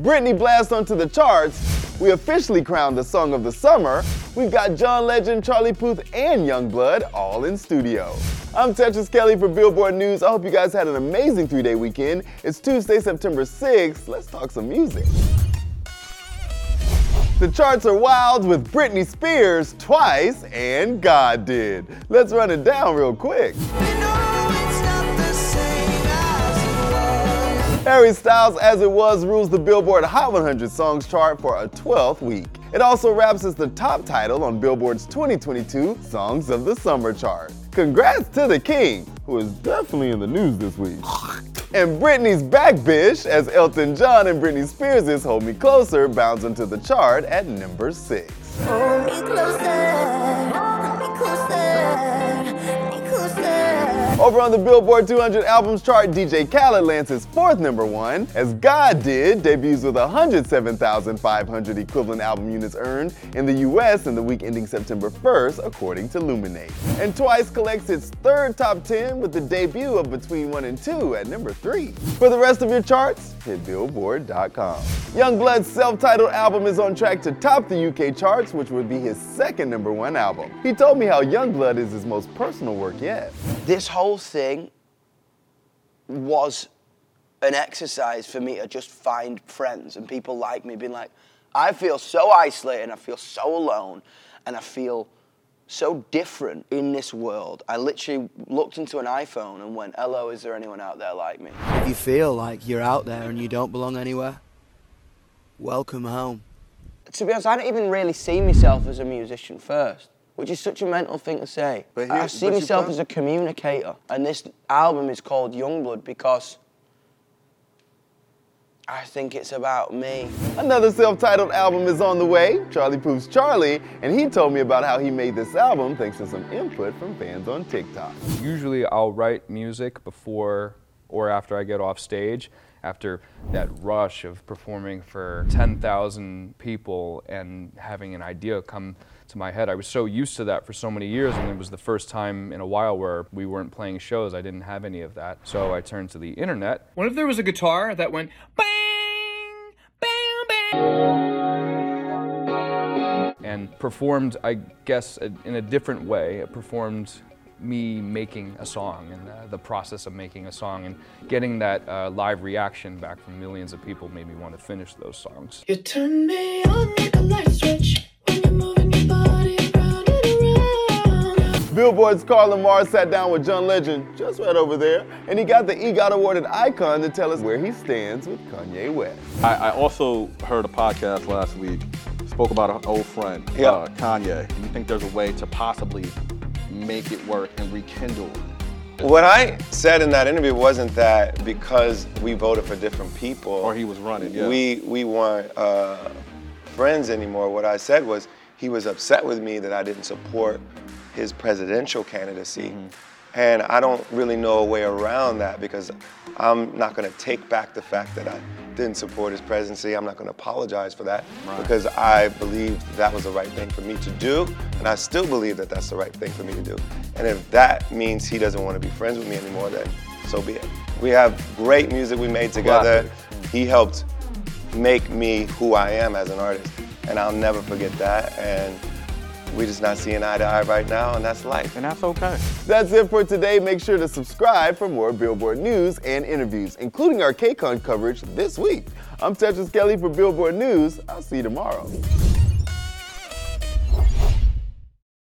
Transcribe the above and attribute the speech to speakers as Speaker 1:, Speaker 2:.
Speaker 1: Britney blast onto the charts. We officially crowned the song of the summer. We've got John Legend, Charlie Puth, and Yungblud all in studio. I'm Tetris Kelly for Billboard News. I hope you guys had an amazing three day weekend. It's Tuesday, September 6th. Let's talk some music. The charts are wild with Britney Spears twice and God did. Let's run it down real quick. Harry Styles, as it was, rules the Billboard Hot 100 Songs chart for a 12th week. It also wraps as the top title on Billboard's 2022 Songs of the Summer chart. Congrats to the King, who is definitely in the news this week. And Britney's back bish as Elton John and Britney Spears' Hold Me Closer bounds into the chart at number 6. Over on the Billboard 200 albums chart, DJ Khaled lands his fourth number one, as God Did debuts with 107,500 equivalent album units earned in the US in the week ending September 1st, according to Luminate. And Twice collects its third top 10 with the debut of Between 1 and 2 at number 3. For the rest of your charts, hit Billboard.com. Yungblud's self-titled album is on track to top the UK charts, which would be his second number one album. He told me how Youngblood is his most personal work yet.
Speaker 2: this whole thing was an exercise for me to just find friends and people like me being like i feel so isolated and i feel so alone and i feel so different in this world. I literally looked into an iphone and went hello is there anyone out there like me?
Speaker 3: If you feel like you're out there and you don't belong anywhere, welcome home.
Speaker 2: to be honest i don't even really see myself as a musician first which is such a mental thing to say.
Speaker 1: But
Speaker 2: i see
Speaker 1: but
Speaker 2: myself as a communicator and this album is called Yungblud because i think it's about me.
Speaker 1: Another self-titled album is on the way, Charlie Puth's Charlie, and he told me about how he made this album thanks to some input from fans on TikTok.
Speaker 4: Usually I'll write music before or after I get off stage, after that rush of performing for 10,000 people and having an idea come to my head. I was so used to that for so many years, and it was the first time in a while where we weren't playing shows. I didn't have any of that. So I turned to the internet.
Speaker 5: What if there was a guitar that went bang, bang, bang?
Speaker 4: and performed, I guess, in a different way. It performed me making a song and uh, the process of making a song and getting that uh, live reaction back from millions of people made me want to finish those songs.
Speaker 6: You turn me on like a light switch
Speaker 1: Billboard's Carl Lamarre sat down with John Legend, just right over there, and he got the EGOT awarded icon to tell us where he stands with Kanye West.
Speaker 7: I, I also heard a podcast last week, spoke about an old friend,
Speaker 2: Yeah.
Speaker 7: uh, Kanye. Do you think there's a way to possibly make it work and rekindle?
Speaker 8: What I said in that interview wasn't that because we voted for different people
Speaker 7: Or he was running, yeah.
Speaker 8: we we weren't uh, friends anymore. What I said was he was upset with me that I didn't support his presidential candidacy,
Speaker 7: Mm-hmm.
Speaker 8: and I don't really know a way around that because I'm not going to take back the fact that I didn't support his presidency. I'm not going to apologize for that because I believed that was the right thing for me to do, and I still believe that that's the right thing for me to do. And if that means he doesn't want to be friends with me anymore, then so be it. We have great music we made together. He helped make me who I am as an artist, and I'll never forget that. And we just not seeing eye to eye right now, and that's life.
Speaker 7: And that's okay.
Speaker 1: That's it for today. Make sure to subscribe for more Billboard news and interviews, including our KCON coverage this week. I'm Tetris Kelly for Billboard News. I'll see you tomorrow.